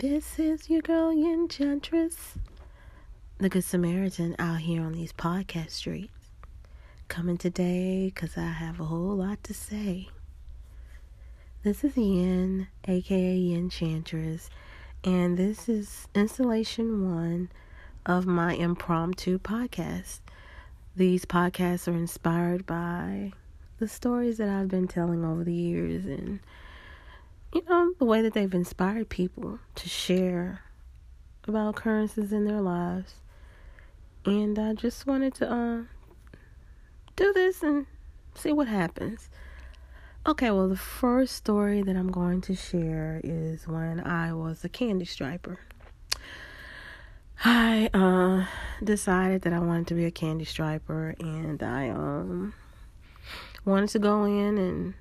This is your girl Enchantress, the Good Samaritan out here on these podcast streets. Coming today because I have a whole lot to say. This is Yen, aka Enchantress, and this is installation one of my impromptu podcast. These podcasts are inspired by the stories that I've been telling over the years and you know, the way that they've inspired people to share about occurrences in their lives. And I just wanted to uh, do this and see what happens. Okay, well, the first story that I'm going to share is when I was a candy striper. I uh, decided that I wanted to be a candy striper, and I um, wanted to go in and,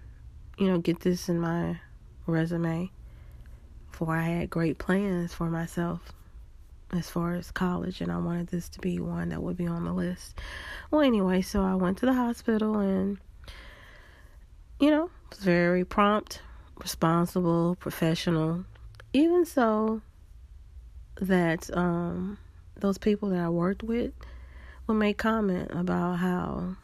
you know, get this in my resume for I had great plans for myself as far as college and I wanted this to be one that would be on the list. Well anyway, so I went to the hospital and you know, was very prompt, responsible, professional. Even so that um those people that I worked with would make comment about how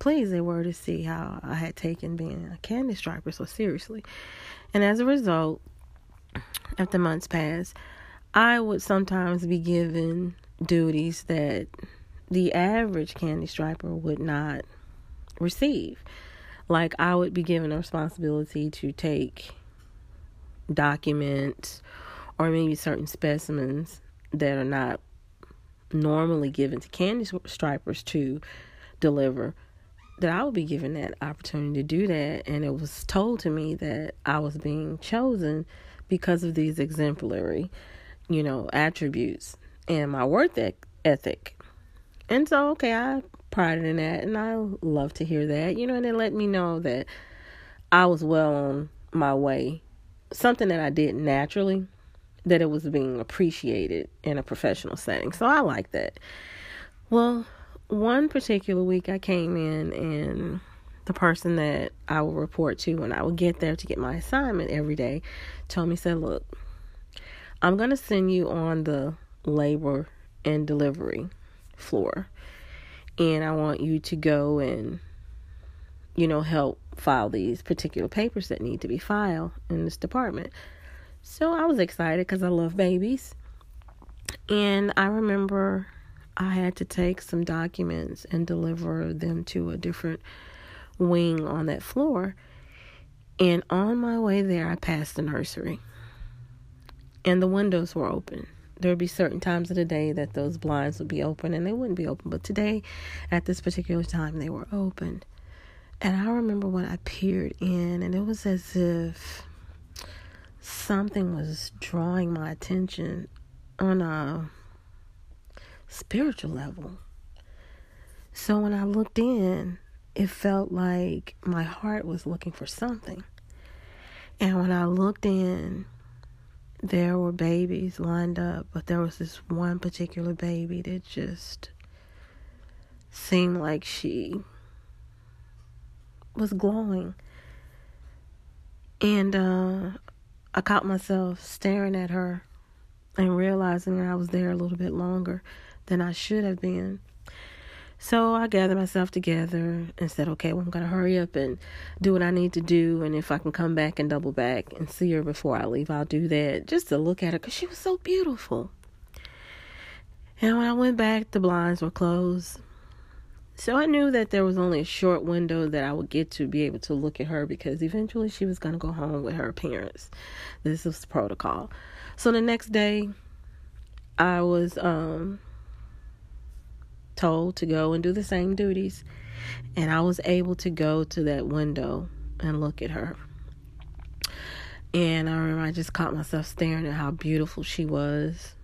pleased they were to see how I had taken being a candy striper so seriously. And as a result, after months passed, I would sometimes be given duties that the average candy striper would not receive. Like I would be given a responsibility to take documents or maybe certain specimens that are not normally given to candy stripers to deliver that I would be given that opportunity to do that. And it was told to me that I was being chosen because of these exemplary, you know, attributes and my work ethic. And so, okay, I prided in that and I love to hear that, you know, and it let me know that I was well on my way. Something that I did naturally, that it was being appreciated in a professional setting. So I like that. Well, one particular week I came in and the person that I would report to when I would get there to get my assignment every day told me, said, look, I'm going to send you on the labor and delivery floor. And I want you to go and, you know, help file these particular papers that need to be filed in this department. So I was excited because I love babies. And I remember I had to take some documents and deliver them to a different wing on that floor. And on my way there, I passed the nursery. And the windows were open. There would be certain times of the day that those blinds would be open and they wouldn't be open. But today, at this particular time, they were open. And I remember when I peered in, and it was as if something was drawing my attention on a spiritual level. So when I looked in, it felt like my heart was looking for something. And when I looked in, there were babies lined up, but there was this one particular baby that just seemed like she was glowing. And uh, I caught myself staring at her and realizing I was there a little bit longer than I should have been. So I gathered myself together and said, okay, well, I'm going to hurry up and do what I need to do. And if I can come back and double back and see her before I leave, I'll do that just to look at her because she was so beautiful. And when I went back, the blinds were closed. So I knew that there was only a short window that I would get to be able to look at her because eventually she was going to go home with her parents. This was protocol. So the next day, I was um told to go and do the same duties. And I was able to go to that window and look at her. And I remember I just caught myself staring at how beautiful she was.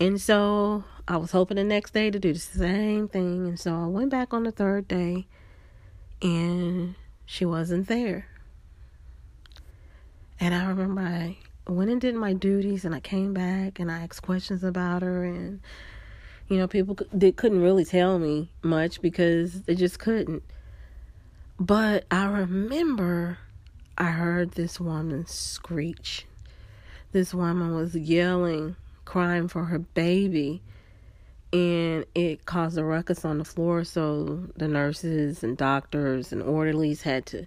And so I was hoping the next day to do the same thing. And so I went back on the third day and she wasn't there. And I remember I went and did my duties and I came back and I asked questions about her and you know, people they couldn't really tell me much because they just couldn't. But I remember I heard this woman screech. This woman was yelling, crying for her baby, and it caused a ruckus on the floor. So the nurses and doctors and orderlies had to,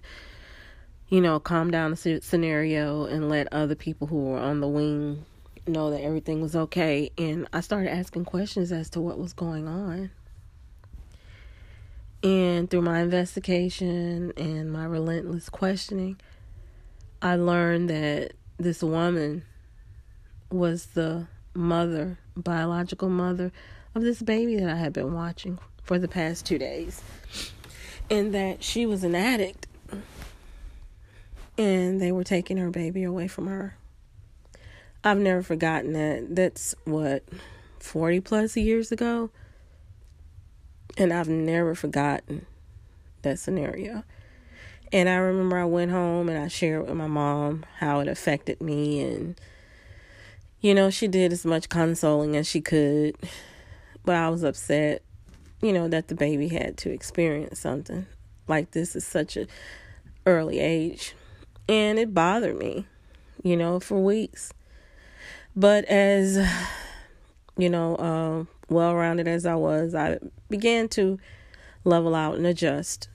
you know, calm down the scenario and let other people who were on the wing know that everything was okay. And I started asking questions as to what was going on. And through my investigation and my relentless questioning, I learned that this woman was the mother, biological mother of this baby that I had been watching for the past two days. And that she was an addict. And they were taking her baby away from her. I've never forgotten that. That's what, 40 plus years ago? And I've never forgotten that scenario. And I remember I went home and I shared with my mom how it affected me. And, you know, she did as much consoling as she could. But I was upset, you know, that the baby had to experience something like this at such a early age. And it bothered me, you know, for weeks. But as, you know, uh, well rounded as I was, I began to level out and adjust.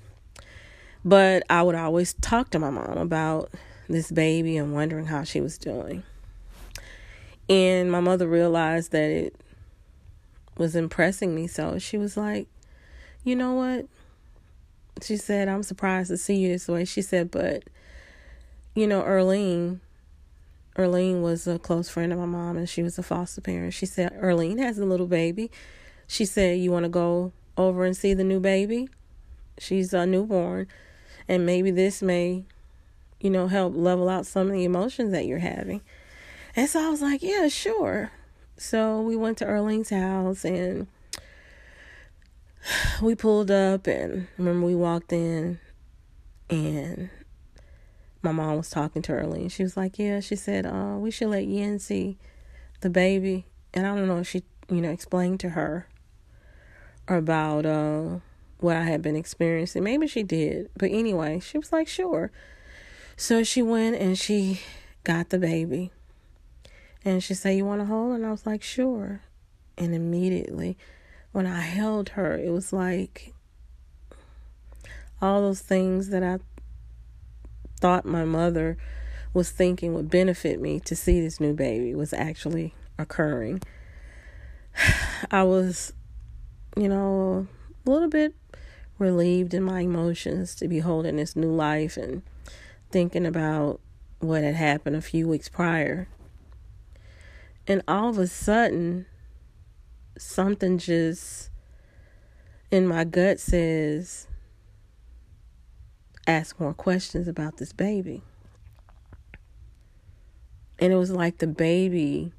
But I would always talk to my mom about this baby and wondering how she was doing. And my mother realized that it was impressing me so. She was like, You know what? She said, I'm surprised to see you this way. She said, But, you know, Earlene, Earlene was a close friend of my mom and she was a foster parent. She said, Earlene has a little baby. She said, You want to go over and see the new baby? She's a newborn and maybe this may you know help level out some of the emotions that you're having and so i was like yeah sure so we went to Earlene's house and we pulled up and remember we walked in and my mom was talking to Earlene. She was like, Yeah, she said, uh, we should let Yen see the baby. And I don't know if she, you know, explained to her about uh what I had been experiencing. Maybe she did. But anyway, she was like, sure. So she went and she got the baby. And she said, You want to hold? And I was like, Sure. And immediately, when I held her, it was like all those things that I thought my mother was thinking would benefit me to see this new baby was actually occurring. I was, you know, a little bit relieved in my emotions to be holding this new life and thinking about what had happened a few weeks prior. And all of a sudden, something just in my gut says, ask more questions about this baby. And it was like the baby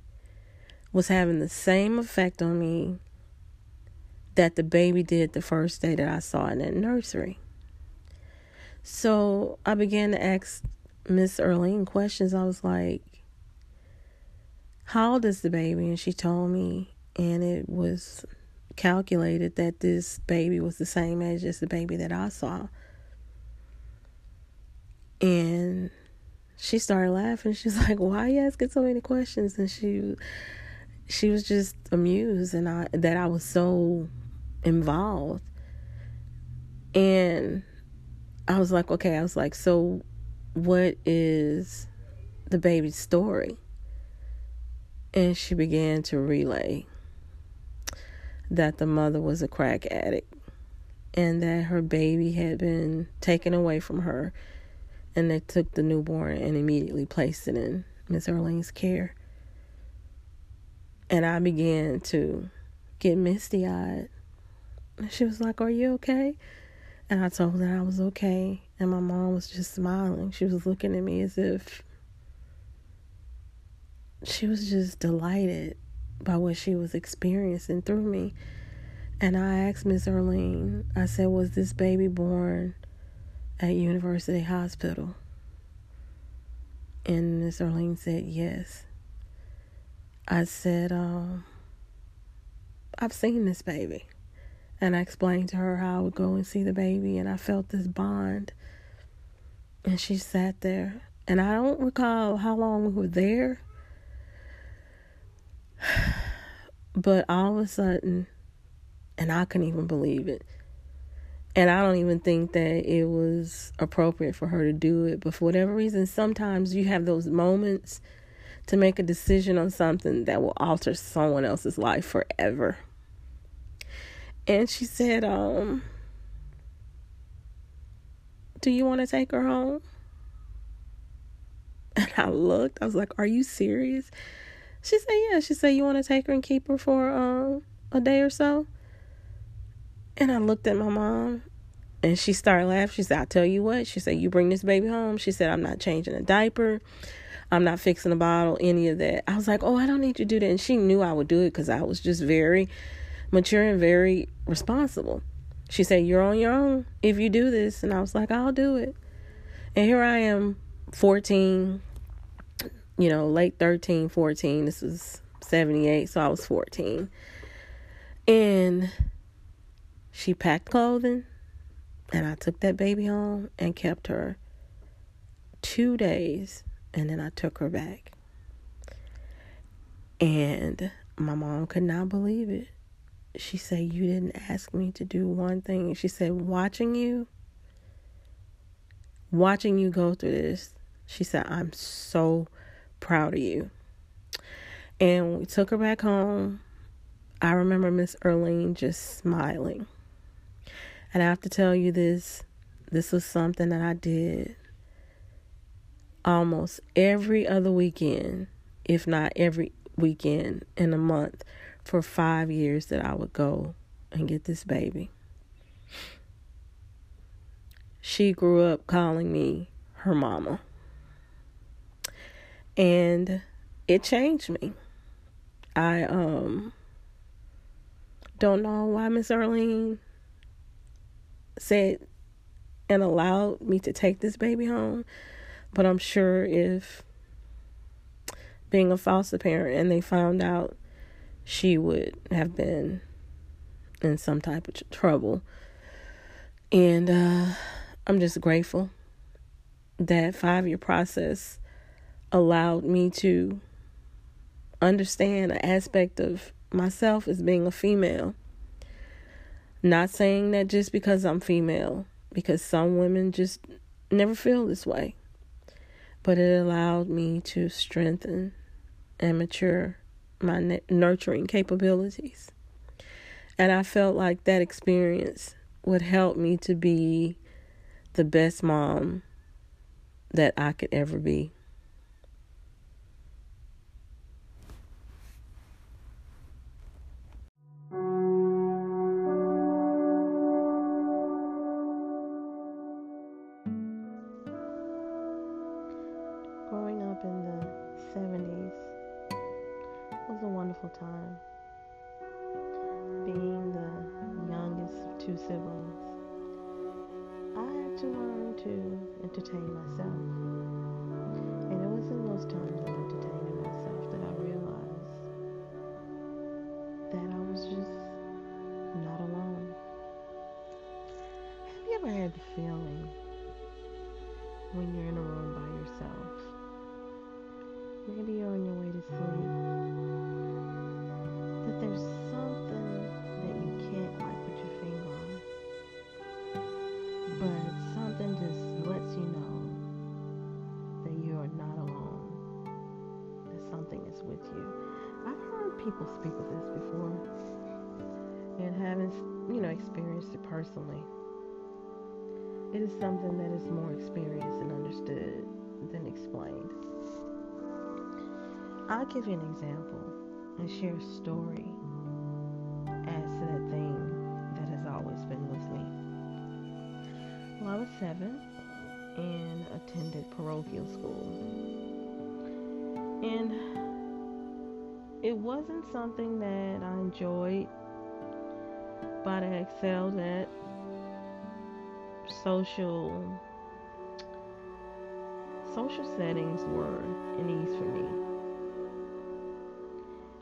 was having the same effect on me that the baby did the first day that I saw in that nursery. So I began to ask Miss Earlene questions. I was like, How old is the baby? And she told me, and it was calculated that this baby was the same age as the baby that I saw. And she started laughing. She's like, "Why are you asking so many questions?" And she, she was just amused, and I that I was so involved. And I was like, okay, I was like, so what is the baby's story? And she began to relay that the mother was a crack addict and that her baby had been taken away from her and they took the newborn and immediately placed it in Miss Earlene's care. And I began to get misty eyed and she was like, Are you okay? And I told her I was okay. And my mom was just smiling. She was looking at me as if she was just delighted by what she was experiencing through me. And I asked Miss Earlene, I said, Was this baby born at University Hospital? And Miss Earlene said, Yes. I said, um, I've seen this baby. And I explained to her how I would go and see the baby, and I felt this bond And she sat there. And I don't recall how long we were there. But all of a sudden, and I couldn't even believe it. And I don't even think that it was appropriate for her to do it. But for whatever reason, sometimes you have those moments to make a decision on something that will alter someone else's life forever. And she said, um, Do you want to take her home? And I looked, I was like, Are you serious? She said, Yeah. She said, You want to take her and keep her for um, a day or so? And I looked at my mom and she started laughing. She said, I'll tell you what. She said, You bring this baby home. She said, I'm not changing a diaper. I'm not fixing a bottle, any of that. I was like, Oh, I don't need to do that. And she knew I would do it because I was just very mature and very responsible. She said, You're on your own if you do this. And I was like, I'll do it. And here I am, 14, you know, late 13, 14. This was 78, so I was 14. And she packed clothing, and I took that baby home and kept her two days, and then I took her back. And my mom could not believe it. She said, You didn't ask me to do one thing. She said, Watching you, watching you go through this, she said, I'm so proud of you. And we took her back home. I remember Miss Earlene just smiling. And I have to tell you this this was something that I did almost every other weekend, if not every weekend in a month, for five years that I would go and get this baby. She grew up calling me her mama. And it changed me. I um don't know why Miss Arlene said and allowed me to take this baby home, but I'm sure if being a foster parent and they found out she would have been in some type of trouble. And uh, I'm just grateful that five year process allowed me to understand an aspect of myself as being a female not saying that just because I'm female, because some women just never feel this way. But it allowed me to strengthen and mature my nurturing capabilities. And I felt like that experience would help me to be the best mom that I could ever be. inclusive people speak of this before and having, you know, experienced it personally. It is something that is more experienced and understood than explained. I'll give you an example and share a story as to that thing that has always been with me. Well, I was seven and attended parochial school. And it wasn't something that I enjoyed, but I excelled at social social settings were an ease for me.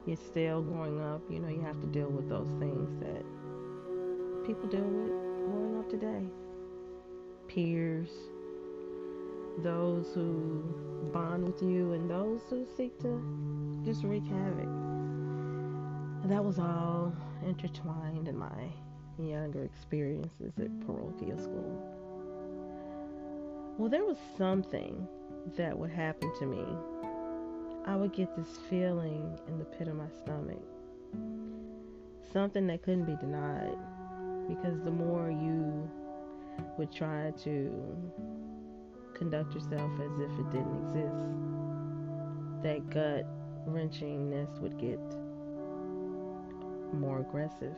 You're still growing up, you know, you have to deal with those things that people deal with growing up today. Peers, those who bond with you and those who seek to just wreak havoc. And that was all intertwined in my younger experiences at parochial school. Well, there was something that would happen to me. I would get this feeling in the pit of my stomach. Something that couldn't be denied because the more you would try to conduct yourself as if it didn't exist, that gut wrenchingness would get more aggressive.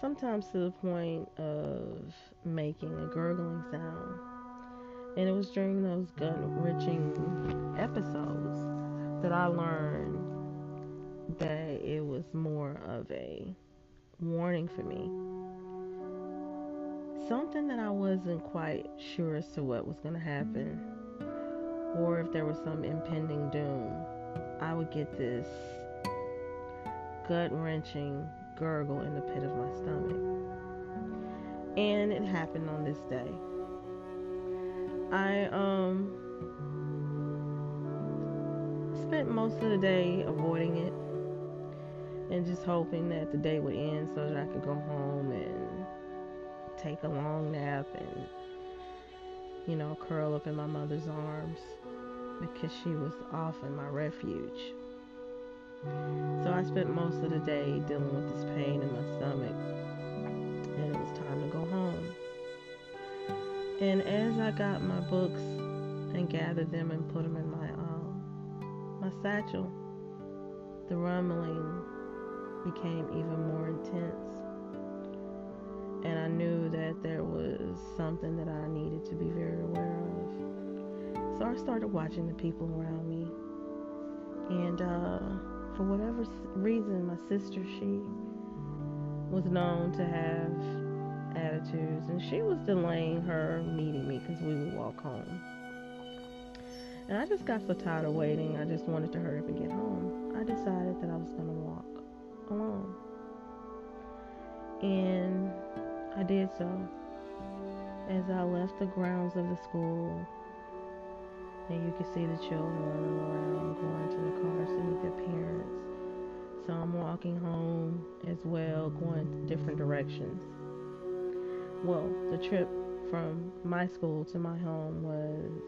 Sometimes to the point of making a gurgling sound. And it was during those gut wrenching episodes that I learned that it was more of a warning for me. Something that I wasn't quite sure as to what was going to happen, or if there was some impending doom. I would get this gut wrenching gurgle in the pit of my stomach. And it happened on this day. I um spent most of the day avoiding it and just hoping that the day would end so that I could go home and take a long nap and you know curl up in my mother's arms because she was often my refuge. So I spent most of the day dealing with this pain in my stomach, and it was time to go home. And as I got my books and gathered them and put them in my um, my satchel, the rumbling became even more intense. And I knew that there was something that I needed to be very aware of. So I started watching the people around me. And uh, for whatever reason, my sister, she was known to have attitudes, and she was delaying her meeting me because we would walk home. And I just got so tired of waiting, I just wanted to hurry up and get home. I decided that I was going to walk alone. And I did so. As I left the grounds of the school, and you can see the children running around, going to the cars to meet their parents. So I'm walking home as well, going different directions. Well, the trip from my school to my home was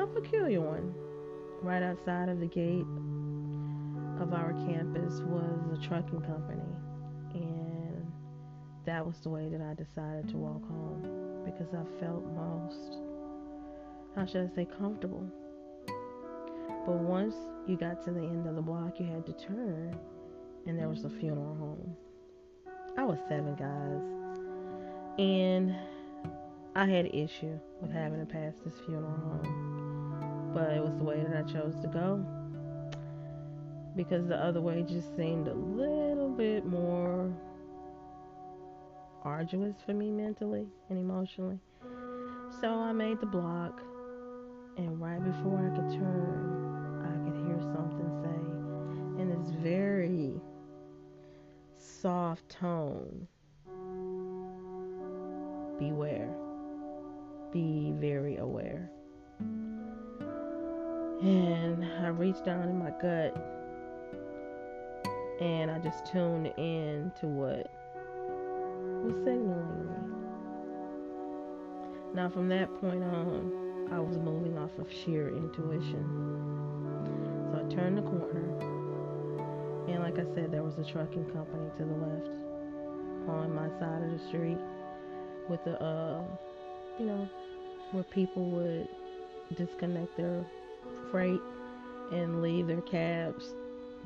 a peculiar one. Right outside of the gate of our campus was a trucking company, and that was the way that I decided to walk home because I felt most how should I say, comfortable. But once you got to the end of the block, you had to turn, and there was a funeral home. I was seven, guys, and I had an issue with having to pass this funeral home, but it was the way that I chose to go because the other way just seemed a little bit more arduous for me mentally and emotionally. So I made the block and right before I could turn, I could hear something say in this very soft tone Beware. Be very aware. And I reached down in my gut and I just tuned in to what was signaling me. Now, from that point on, I was moving off of sheer intuition. So I turned the corner, and like I said, there was a trucking company to the left on my side of the street with the, uh, you know, where people would disconnect their freight and leave their cabs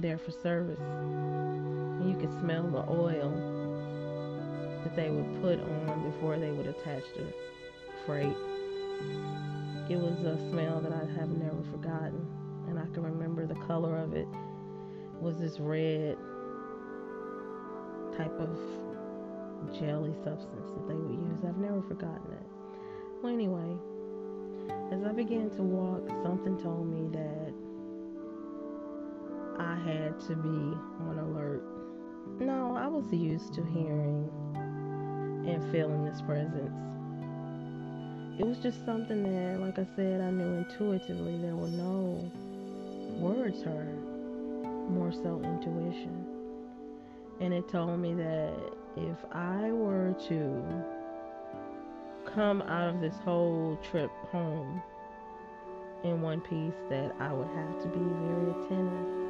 there for service. And you could smell the oil that they would put on before they would attach the freight it was a smell that I have never forgotten. And I can remember the color of it was this red type of jelly substance that they would use. I've never forgotten it. Well, anyway, as I began to walk, something told me that I had to be on alert. No, I was used to hearing and feeling this presence it was just something that, like I said, I knew intuitively. There were no words heard, more so intuition. And it told me that if I were to come out of this whole trip home in one piece, that I would have to be very attentive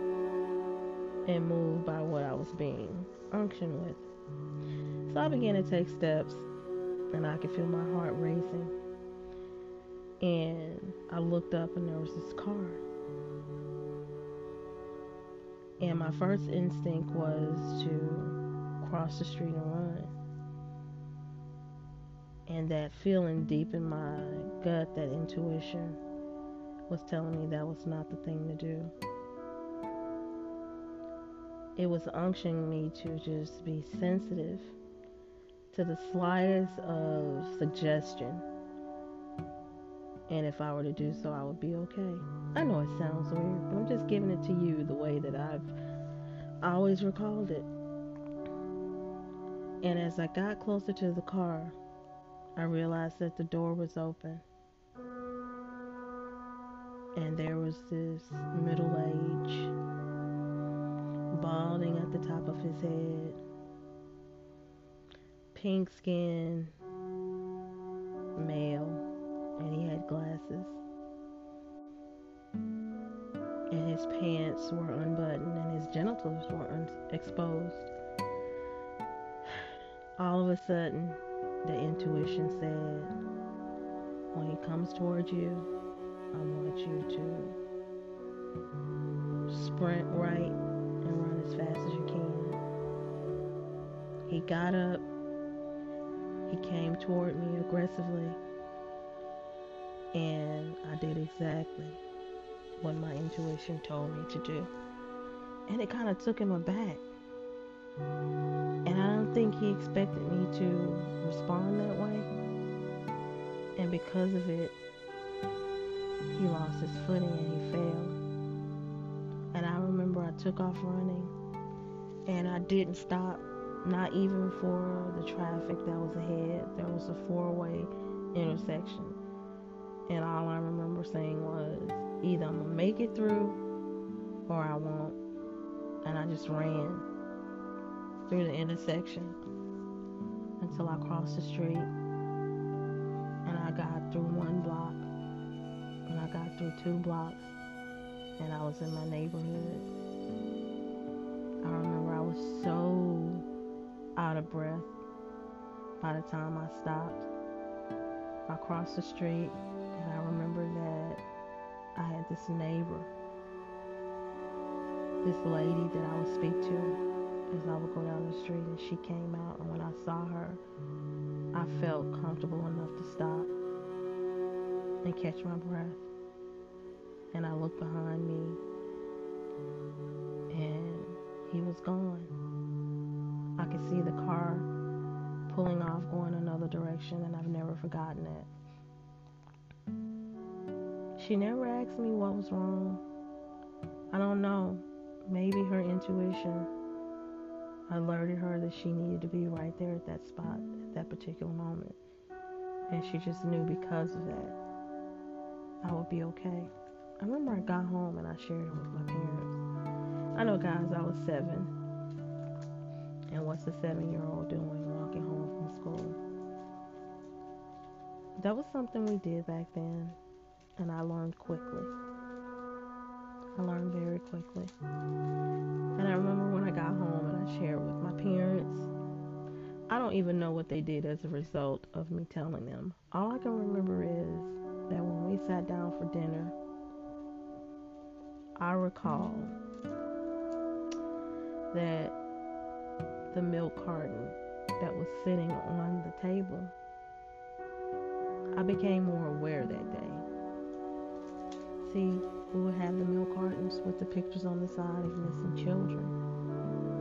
and moved by what I was being unctioned with. So I began to take steps, and I could feel my heart racing. And I looked up, and there was this car. And my first instinct was to cross the street and run. And that feeling deep in my gut, that intuition, was telling me that was not the thing to do. It was unctioning me to just be sensitive to the slightest of suggestion. And if I were to do so, I would be okay. I know it sounds weird, but I'm just giving it to you the way that I've always recalled it. And as I got closer to the car, I realized that the door was open. And there was this middle age, balding at the top of his head, pink skin male, and he had glasses. And his pants were unbuttoned and his genitals were un- exposed. All of a sudden, the intuition said, when he comes towards you, I want you to sprint right and run as fast as you can. He got up, he came toward me aggressively, and I did exactly what my intuition told me to do. And it kind of took him aback. And I don't think he expected me to respond that way. And because of it, he lost his footing and he fell. And I remember I took off running and I didn't stop, not even for the traffic that was ahead. There was a four way intersection. And all I remember saying was, either I'm going to make it through or I won't. And I just ran through the intersection until I crossed the street. And I got through one block. And I got through two blocks. And I was in my neighborhood. I remember I was so out of breath by the time I stopped. I crossed the street I remember that I had this neighbor, this lady that I would speak to as I would go down the street, and she came out. And when I saw her, I felt comfortable enough to stop and catch my breath. And I looked behind me, and he was gone. I could see the car pulling off, going another direction, and I've never forgotten it. She never asked me what was wrong. I don't know. Maybe her intuition alerted her that she needed to be right there at that spot at that particular moment. And she just knew because of that, I would be okay. I remember I got home and I shared it with my parents. I know, guys, I was seven. And what's a seven year old doing walking home from school? That was something we did back then and I learned quickly. I learned very quickly. And I remember when I got home and I shared with my parents. I don't even know what they did as a result of me telling them. All I can remember is that when we sat down for dinner, I recall that the milk carton that was sitting on the table, I became more aware that day see we would have the milk cartons with the pictures on the side of missing children.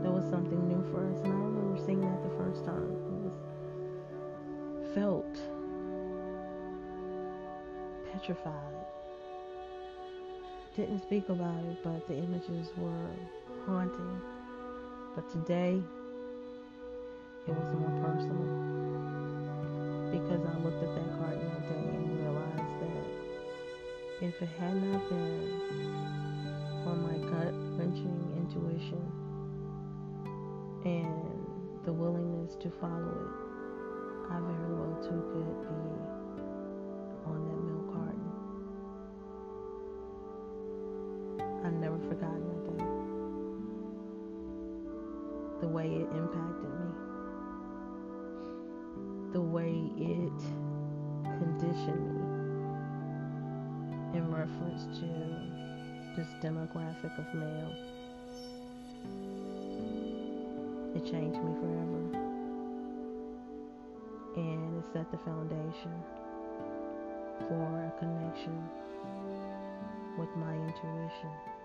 That was something new for us, and I remember seeing that the first time. It was felt petrified. Didn't speak about it, but the images were haunting. But today, it was more personal because I looked at that carton if it had not been for my gut wrenching intuition and the willingness to follow it, I very well too could be on that milk carton. I've never forgotten that day. The way it impacted me. The way it conditioned me in reference to this demographic of male. It changed me forever. And it set the foundation for a connection with my intuition.